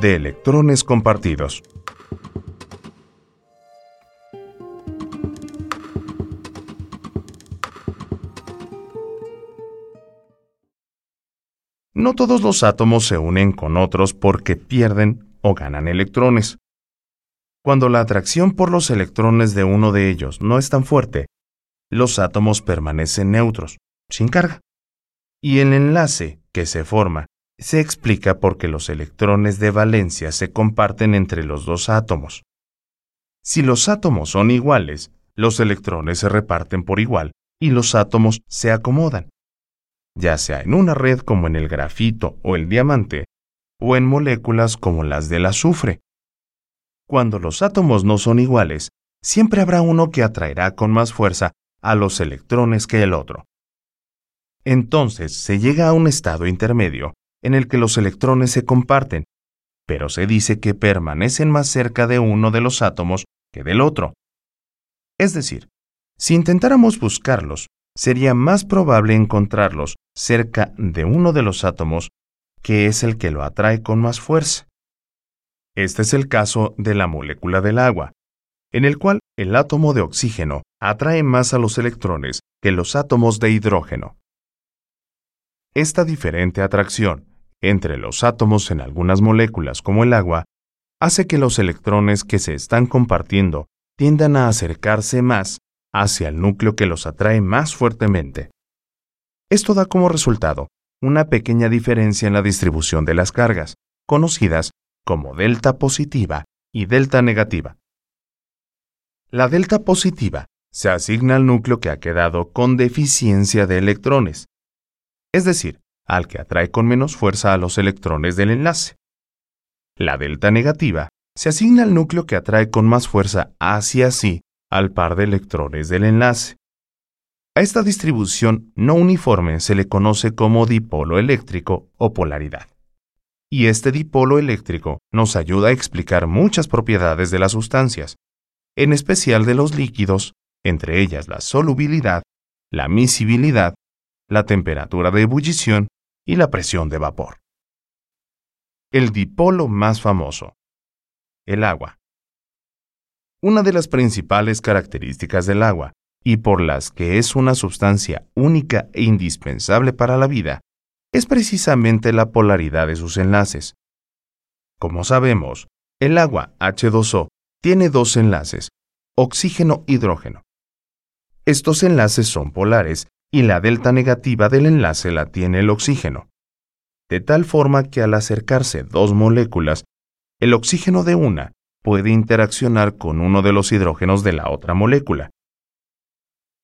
de electrones compartidos. No todos los átomos se unen con otros porque pierden o ganan electrones. Cuando la atracción por los electrones de uno de ellos no es tan fuerte, los átomos permanecen neutros, sin carga. Y el enlace que se forma se explica porque los electrones de valencia se comparten entre los dos átomos. Si los átomos son iguales, los electrones se reparten por igual y los átomos se acomodan ya sea en una red como en el grafito o el diamante, o en moléculas como las del azufre. Cuando los átomos no son iguales, siempre habrá uno que atraerá con más fuerza a los electrones que el otro. Entonces se llega a un estado intermedio en el que los electrones se comparten, pero se dice que permanecen más cerca de uno de los átomos que del otro. Es decir, si intentáramos buscarlos, sería más probable encontrarlos cerca de uno de los átomos que es el que lo atrae con más fuerza. Este es el caso de la molécula del agua, en el cual el átomo de oxígeno atrae más a los electrones que los átomos de hidrógeno. Esta diferente atracción entre los átomos en algunas moléculas como el agua hace que los electrones que se están compartiendo tiendan a acercarse más hacia el núcleo que los atrae más fuertemente. Esto da como resultado una pequeña diferencia en la distribución de las cargas, conocidas como delta positiva y delta negativa. La delta positiva se asigna al núcleo que ha quedado con deficiencia de electrones, es decir, al que atrae con menos fuerza a los electrones del enlace. La delta negativa se asigna al núcleo que atrae con más fuerza hacia sí al par de electrones del enlace. A esta distribución no uniforme se le conoce como dipolo eléctrico o polaridad. Y este dipolo eléctrico nos ayuda a explicar muchas propiedades de las sustancias, en especial de los líquidos, entre ellas la solubilidad, la miscibilidad, la temperatura de ebullición y la presión de vapor. El dipolo más famoso. El agua. Una de las principales características del agua, y por las que es una sustancia única e indispensable para la vida, es precisamente la polaridad de sus enlaces. Como sabemos, el agua H2O tiene dos enlaces, oxígeno-hidrógeno. Estos enlaces son polares y la delta negativa del enlace la tiene el oxígeno, de tal forma que al acercarse dos moléculas, el oxígeno de una puede interaccionar con uno de los hidrógenos de la otra molécula.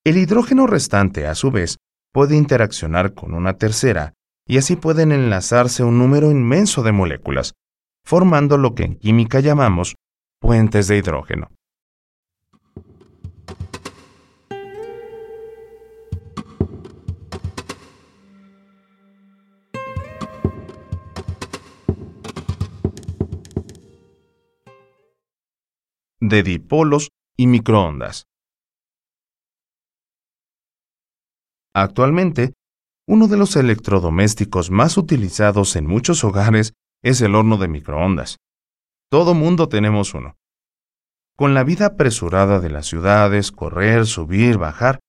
El hidrógeno restante, a su vez, puede interaccionar con una tercera y así pueden enlazarse un número inmenso de moléculas, formando lo que en química llamamos puentes de hidrógeno. De dipolos y microondas. Actualmente, uno de los electrodomésticos más utilizados en muchos hogares es el horno de microondas. Todo mundo tenemos uno. Con la vida apresurada de las ciudades, correr, subir, bajar,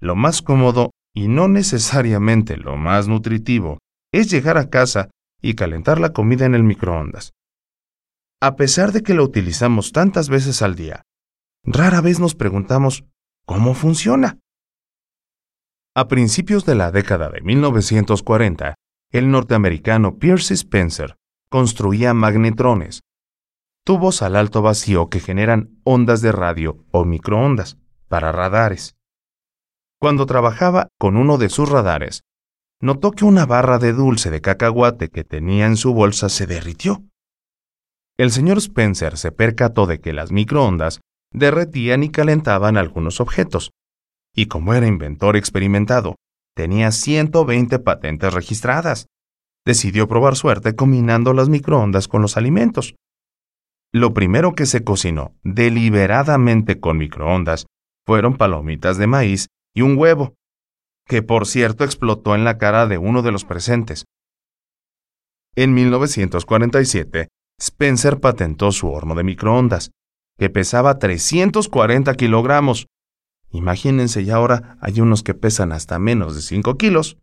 lo más cómodo y no necesariamente lo más nutritivo es llegar a casa y calentar la comida en el microondas a pesar de que lo utilizamos tantas veces al día, rara vez nos preguntamos cómo funciona. A principios de la década de 1940, el norteamericano Pierce Spencer construía magnetrones, tubos al alto vacío que generan ondas de radio o microondas para radares. Cuando trabajaba con uno de sus radares, notó que una barra de dulce de cacahuate que tenía en su bolsa se derritió el señor Spencer se percató de que las microondas derretían y calentaban algunos objetos, y como era inventor experimentado, tenía 120 patentes registradas. Decidió probar suerte combinando las microondas con los alimentos. Lo primero que se cocinó deliberadamente con microondas fueron palomitas de maíz y un huevo, que por cierto explotó en la cara de uno de los presentes. En 1947, Spencer patentó su horno de microondas, que pesaba 340 kilogramos. Imagínense, y ahora hay unos que pesan hasta menos de 5 kilos.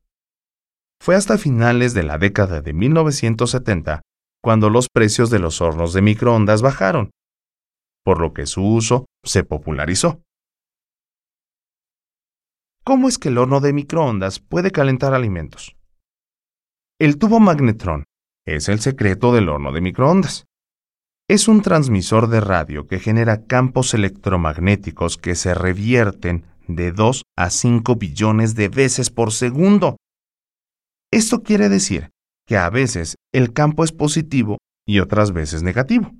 Fue hasta finales de la década de 1970 cuando los precios de los hornos de microondas bajaron, por lo que su uso se popularizó. ¿Cómo es que el horno de microondas puede calentar alimentos? El tubo magnetrón es el secreto del horno de microondas. Es un transmisor de radio que genera campos electromagnéticos que se revierten de 2 a 5 billones de veces por segundo. Esto quiere decir que a veces el campo es positivo y otras veces negativo.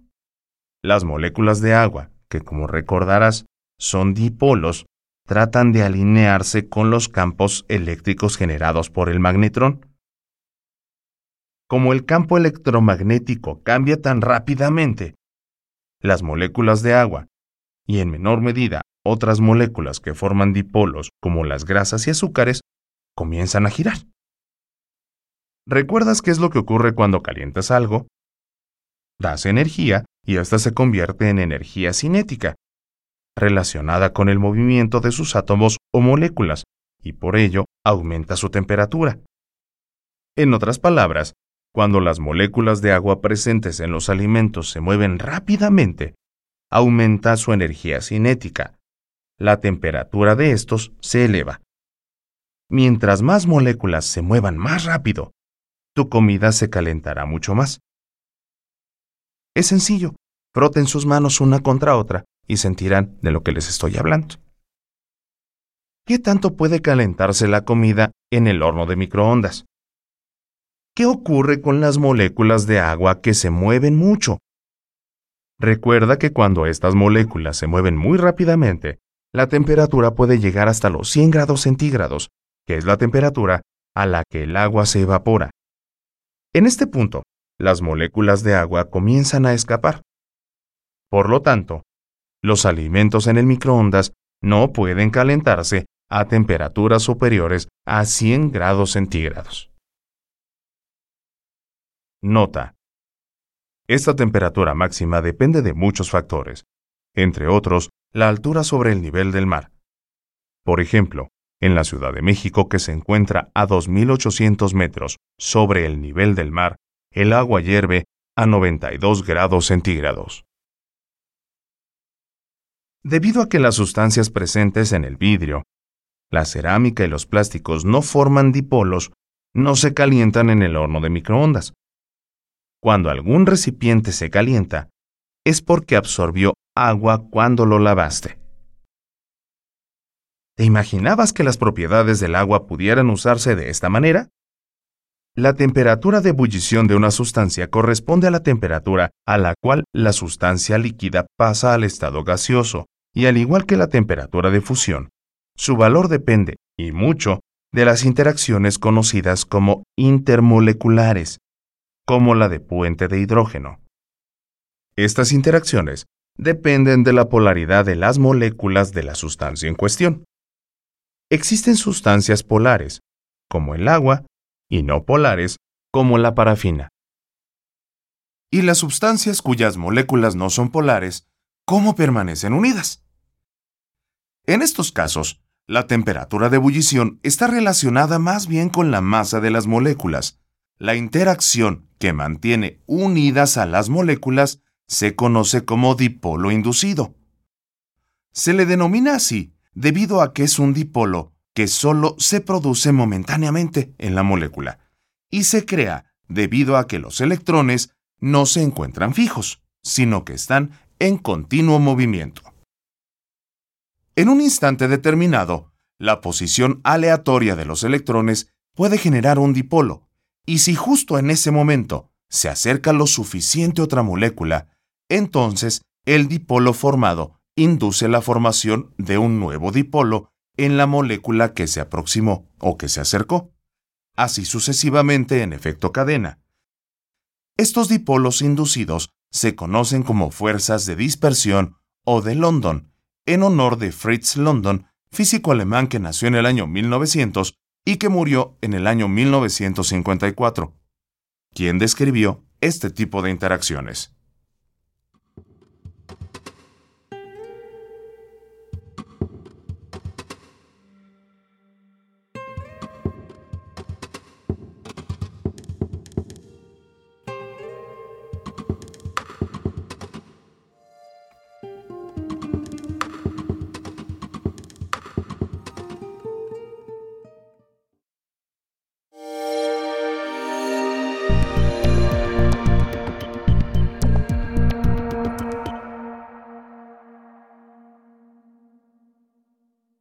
Las moléculas de agua, que como recordarás son dipolos, tratan de alinearse con los campos eléctricos generados por el magnetrón. Como el campo electromagnético cambia tan rápidamente, las moléculas de agua, y en menor medida otras moléculas que forman dipolos como las grasas y azúcares, comienzan a girar. ¿Recuerdas qué es lo que ocurre cuando calientas algo? Das energía y ésta se convierte en energía cinética, relacionada con el movimiento de sus átomos o moléculas, y por ello aumenta su temperatura. En otras palabras, cuando las moléculas de agua presentes en los alimentos se mueven rápidamente, aumenta su energía cinética. La temperatura de estos se eleva. Mientras más moléculas se muevan más rápido, tu comida se calentará mucho más. Es sencillo, froten sus manos una contra otra y sentirán de lo que les estoy hablando. ¿Qué tanto puede calentarse la comida en el horno de microondas? ¿Qué ocurre con las moléculas de agua que se mueven mucho? Recuerda que cuando estas moléculas se mueven muy rápidamente, la temperatura puede llegar hasta los 100 grados centígrados, que es la temperatura a la que el agua se evapora. En este punto, las moléculas de agua comienzan a escapar. Por lo tanto, los alimentos en el microondas no pueden calentarse a temperaturas superiores a 100 grados centígrados. Nota. Esta temperatura máxima depende de muchos factores, entre otros, la altura sobre el nivel del mar. Por ejemplo, en la Ciudad de México, que se encuentra a 2.800 metros sobre el nivel del mar, el agua hierve a 92 grados centígrados. Debido a que las sustancias presentes en el vidrio, la cerámica y los plásticos no forman dipolos, no se calientan en el horno de microondas. Cuando algún recipiente se calienta, es porque absorbió agua cuando lo lavaste. ¿Te imaginabas que las propiedades del agua pudieran usarse de esta manera? La temperatura de ebullición de una sustancia corresponde a la temperatura a la cual la sustancia líquida pasa al estado gaseoso, y al igual que la temperatura de fusión, su valor depende, y mucho, de las interacciones conocidas como intermoleculares, como la de puente de hidrógeno. Estas interacciones dependen de la polaridad de las moléculas de la sustancia en cuestión. Existen sustancias polares, como el agua, y no polares, como la parafina. Y las sustancias cuyas moléculas no son polares, ¿cómo permanecen unidas? En estos casos, la temperatura de ebullición está relacionada más bien con la masa de las moléculas. La interacción que mantiene unidas a las moléculas se conoce como dipolo inducido. Se le denomina así debido a que es un dipolo que solo se produce momentáneamente en la molécula y se crea debido a que los electrones no se encuentran fijos, sino que están en continuo movimiento. En un instante determinado, la posición aleatoria de los electrones puede generar un dipolo, y si justo en ese momento se acerca lo suficiente otra molécula, entonces el dipolo formado induce la formación de un nuevo dipolo en la molécula que se aproximó o que se acercó, así sucesivamente en efecto cadena. Estos dipolos inducidos se conocen como fuerzas de dispersión o de London, en honor de Fritz London, físico alemán que nació en el año 1900 y que murió en el año 1954, quien describió este tipo de interacciones.